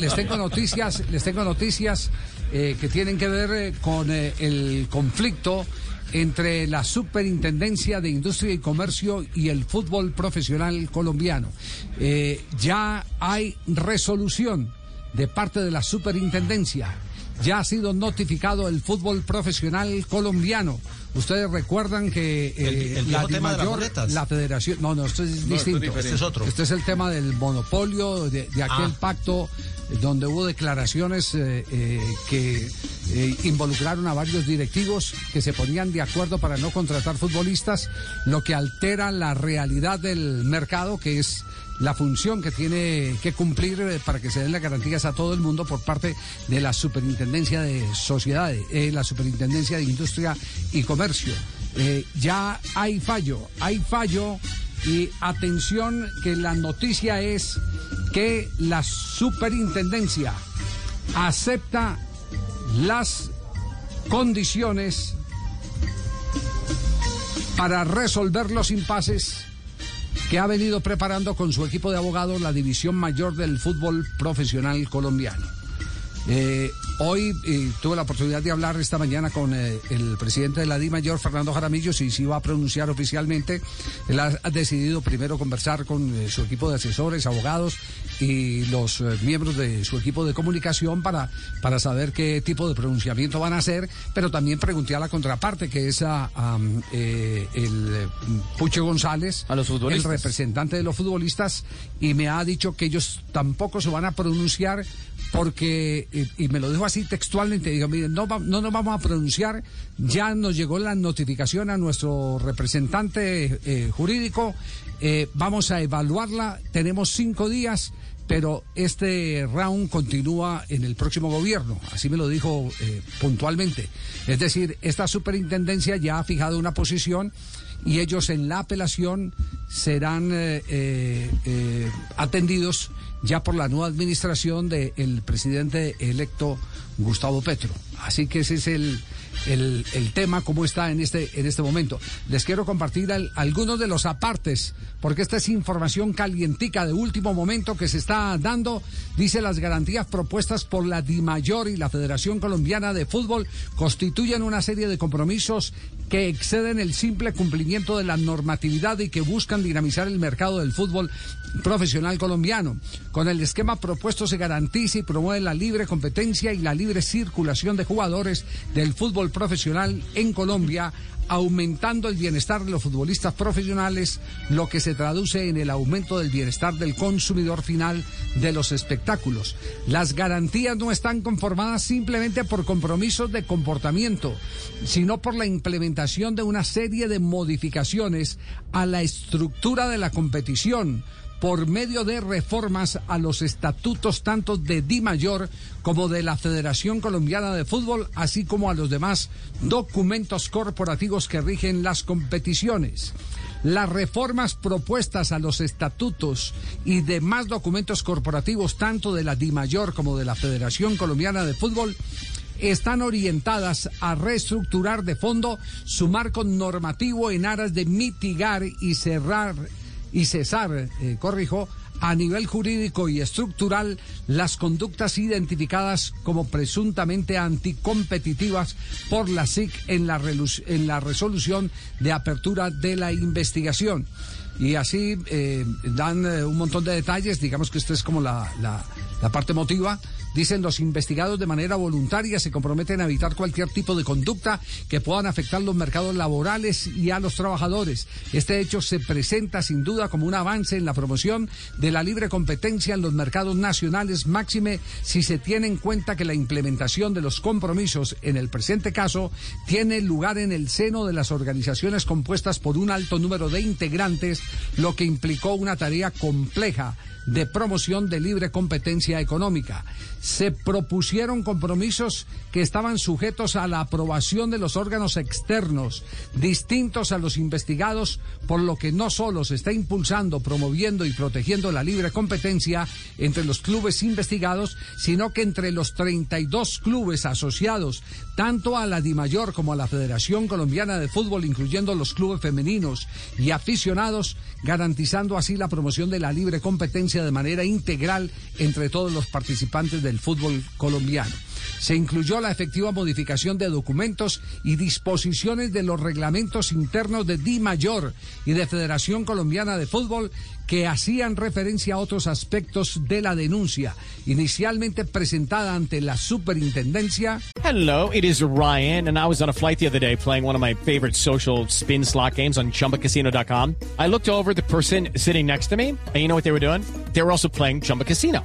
Les tengo, noticias, les tengo noticias eh, que tienen que ver eh, con eh, el conflicto entre la Superintendencia de Industria y Comercio y el fútbol profesional colombiano. Ya hay resolución de parte de la Superintendencia. Ya ha sido notificado el fútbol profesional colombiano. Ustedes recuerdan que eh, El- el la de la federación, no, no, esto es No, esto es distinto. Este es otro. Este es el tema del monopolio, de, de aquel Ah. pacto eh, donde hubo declaraciones eh, eh, que eh, involucraron a varios directivos que se ponían de acuerdo para no contratar futbolistas, lo que altera la realidad del mercado, que es la función que tiene que cumplir eh, para que se den las garantías a todo el mundo por parte de la Superintendencia de Sociedades, eh, la Superintendencia de Industria y Comercio. Eh, ya hay fallo, hay fallo y atención que la noticia es que la superintendencia acepta las condiciones para resolver los impases ha venido preparando con su equipo de abogados la división mayor del fútbol profesional colombiano. Eh, hoy eh, tuve la oportunidad de hablar esta mañana con eh, el presidente de la Di Mayor, Fernando Jaramillo, si se iba a pronunciar oficialmente. Él ha, ha decidido primero conversar con eh, su equipo de asesores, abogados y los miembros de su equipo de comunicación para, para saber qué tipo de pronunciamiento van a hacer, pero también pregunté a la contraparte, que es a, a, eh, el eh, Pucho González, A los futbolistas. el representante de los futbolistas, y me ha dicho que ellos tampoco se van a pronunciar porque, y, y me lo dijo así textualmente, digo, miren, no, no nos vamos a pronunciar, ya nos llegó la notificación a nuestro representante eh, jurídico, eh, vamos a evaluarla, tenemos cinco días, pero este round continúa en el próximo gobierno, así me lo dijo eh, puntualmente. Es decir, esta superintendencia ya ha fijado una posición y ellos en la apelación serán eh, eh, eh, atendidos ya por la nueva administración del presidente electo Gustavo Petro. Así que ese es el, el, el tema, cómo está en este, en este momento. Les quiero compartir al- algunos de los apartes, porque esta es información calientica de último momento que se está dando. Dice las garantías propuestas por la DIMAYOR y la Federación Colombiana de Fútbol constituyen una serie de compromisos que exceden el simple cumplimiento de la normatividad y que buscan dinamizar el mercado del fútbol profesional colombiano. Con el esquema propuesto se garantiza y promueve la libre competencia y la libre circulación de jugadores del fútbol profesional en Colombia, aumentando el bienestar de los futbolistas profesionales, lo que se traduce en el aumento del bienestar del consumidor final de los espectáculos. Las garantías no están conformadas simplemente por compromisos de comportamiento, sino por la implementación de una serie de modificaciones a la estructura de la competición por medio de reformas a los estatutos tanto de Di Mayor como de la Federación Colombiana de Fútbol, así como a los demás documentos corporativos que rigen las competiciones. Las reformas propuestas a los estatutos y demás documentos corporativos tanto de la Di Mayor como de la Federación Colombiana de Fútbol están orientadas a reestructurar de fondo su marco normativo en aras de mitigar y cerrar y cesar, eh, corrijo, a nivel jurídico y estructural las conductas identificadas como presuntamente anticompetitivas por la SIC en la, relu- en la resolución de apertura de la investigación. Y así eh, dan eh, un montón de detalles, digamos que esta es como la, la- la parte emotiva. Dicen los investigados de manera voluntaria se comprometen a evitar cualquier tipo de conducta que puedan afectar los mercados laborales y a los trabajadores. Este hecho se presenta sin duda como un avance en la promoción de la libre competencia en los mercados nacionales, máxime si se tiene en cuenta que la implementación de los compromisos en el presente caso tiene lugar en el seno de las organizaciones compuestas por un alto número de integrantes, lo que implicó una tarea compleja de promoción de libre competencia económica. Se propusieron compromisos que estaban sujetos a la aprobación de los órganos externos, distintos a los investigados, por lo que no solo se está impulsando, promoviendo y protegiendo la libre competencia entre los clubes investigados, sino que entre los 32 clubes asociados tanto a la DIMAYOR como a la Federación Colombiana de Fútbol, incluyendo los clubes femeninos y aficionados, garantizando así la promoción de la libre competencia de manera integral entre todos los participantes del fútbol colombiano. Se incluyó la efectiva modificación de documentos y disposiciones de los reglamentos internos de Di Mayor y de Federación Colombiana de Fútbol que hacían referencia a otros aspectos de la denuncia, inicialmente presentada ante la superintendencia. Hello, it is Ryan, and I was on a flight the other day playing one of my favorite social spin slot games on chumbacasino.com. I looked over the person sitting next to me, and you know what they were doing? They were also playing Chumba Casino.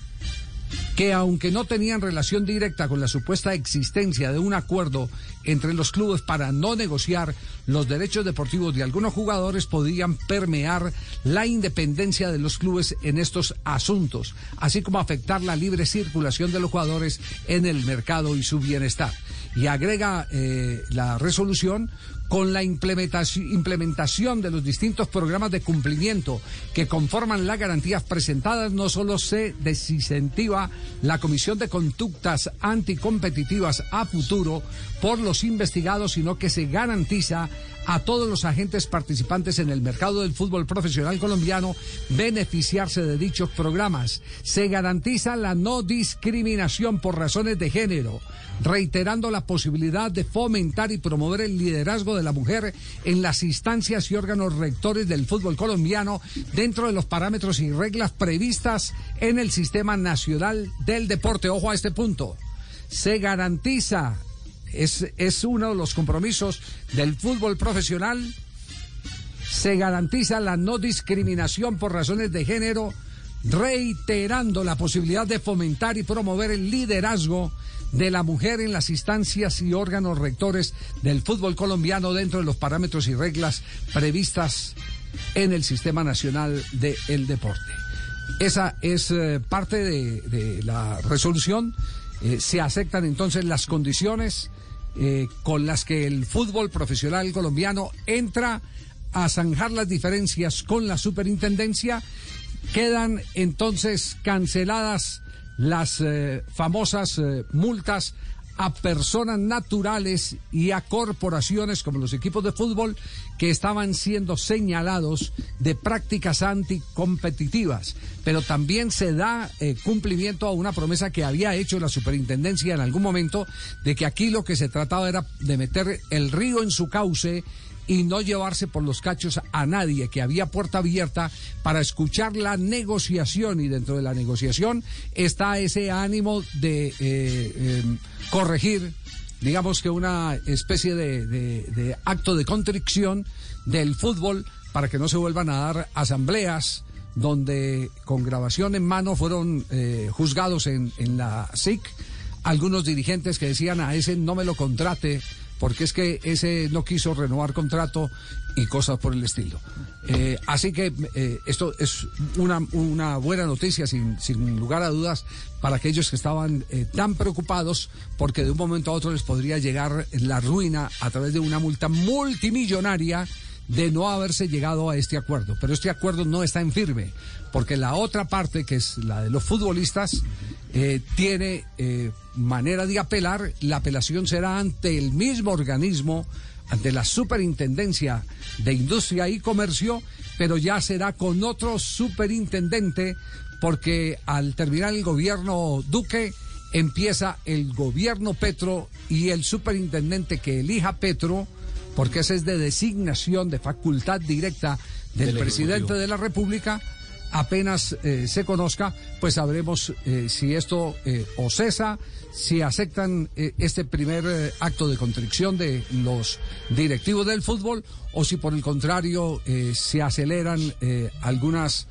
Que aunque no tenían relación directa con la supuesta existencia de un acuerdo entre los clubes para no negociar los derechos deportivos de algunos jugadores, podían permear la independencia de los clubes en estos asuntos, así como afectar la libre circulación de los jugadores en el mercado y su bienestar. Y agrega eh, la resolución con la implementación, de los distintos programas de cumplimiento que conforman las garantías presentadas, no solo se desincentiva la Comisión de Conductas Anticompetitivas a futuro por los investigados, sino que se garantiza a todos los agentes participantes en el mercado del fútbol profesional colombiano beneficiarse de dichos programas. Se garantiza la no discriminación por razones de género, reiterando la posibilidad de fomentar y promover el liderazgo de la mujer en las instancias y órganos rectores del fútbol colombiano dentro de los parámetros y reglas previstas en el Sistema Nacional del Deporte. Ojo a este punto. Se garantiza es, es uno de los compromisos del fútbol profesional. Se garantiza la no discriminación por razones de género, reiterando la posibilidad de fomentar y promover el liderazgo de la mujer en las instancias y órganos rectores del fútbol colombiano dentro de los parámetros y reglas previstas en el Sistema Nacional del Deporte. Esa es eh, parte de, de, la resolución. Eh, se aceptan entonces las condiciones eh, con las que el fútbol profesional colombiano entra a zanjar las diferencias con la superintendencia, quedan entonces canceladas las eh, famosas eh, multas a personas naturales y a corporaciones como los equipos de fútbol que estaban siendo señalados de prácticas anticompetitivas. Pero también se da eh, cumplimiento a una promesa que había hecho la superintendencia en algún momento de que aquí lo que se trataba era de meter el río en su cauce y no llevarse por los cachos a nadie, que había puerta abierta para escuchar la negociación. Y dentro de la negociación está ese ánimo de eh, eh, corregir, digamos que una especie de, acto de contrición del fútbol para que no se vuelvan a dar asambleas donde con grabación en mano fueron eh, juzgados en la SIC algunos dirigentes que decían a ese no me lo contrate porque es que ese no quiso renovar contrato y cosas por el estilo. Eh, así que eh, esto es una, una buena noticia, sin, sin, lugar a dudas, para aquellos que estaban eh, tan preocupados porque de un momento a otro les podría llegar la ruina a través de una multa multimillonaria de no haberse llegado a este acuerdo. Pero este acuerdo no está en firme, porque la otra parte, que es la de los futbolistas, eh, tiene eh, manera de apelar. La apelación será ante el mismo organismo, ante la Superintendencia de Industria y Comercio, pero ya será con otro superintendente, porque al terminar el gobierno Duque, empieza el gobierno Petro y el superintendente que elija Petro porque ese es de designación, de facultad directa del, del presidente de la República, apenas eh, se conozca, pues sabremos eh, si esto eh, o cesa, si aceptan eh, este primer acto de contrición de los directivos del fútbol o si por el contrario se aceleran algunas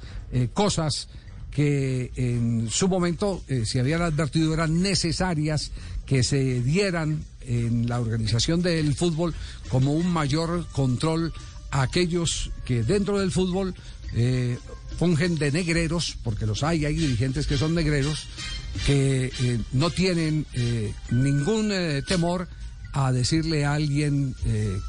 cosas que en su momento eh, se habían advertido eran necesarias que se dieran en la organización del fútbol como un mayor control a aquellos que dentro del fútbol eh, fungen de negreros, porque los hay, hay dirigentes que son negreros, que eh, no tienen eh, ningún temor a decirle a alguien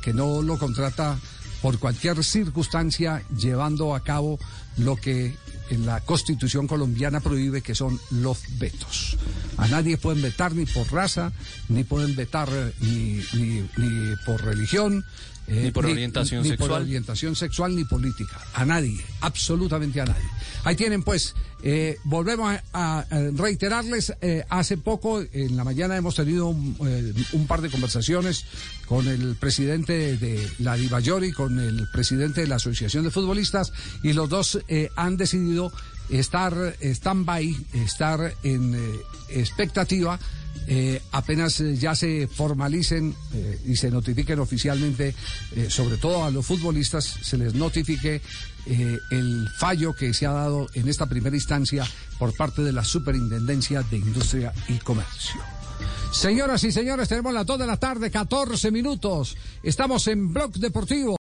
que no lo contrata por cualquier circunstancia, llevando a cabo lo que en la constitución colombiana prohíbe, que son los vetos. A nadie pueden vetar ni por raza, ni pueden vetar eh, ni, ni- ni por religión. Eh, Ni por orientación ni por sexual. orientación sexual ni política. A nadie, absolutamente a nadie. Ahí tienen pues, eh, volvemos a, a reiterarles, eh, hace poco, en la mañana hemos tenido un, eh, un par de conversaciones con el presidente de la Divayor con el presidente de la Asociación de Futbolistas y los dos eh, han decidido estar stand-by, estar en eh, expectativa eh, apenas eh, ya se formalicen y se notifiquen oficialmente, sobre todo a los futbolistas, se les notifique el fallo que se ha dado en esta primera instancia por parte de la Superintendencia de Industria y Comercio. Señoras y señores, tenemos las 2 de la tarde, 14 minutos. Estamos en Blog Deportivo.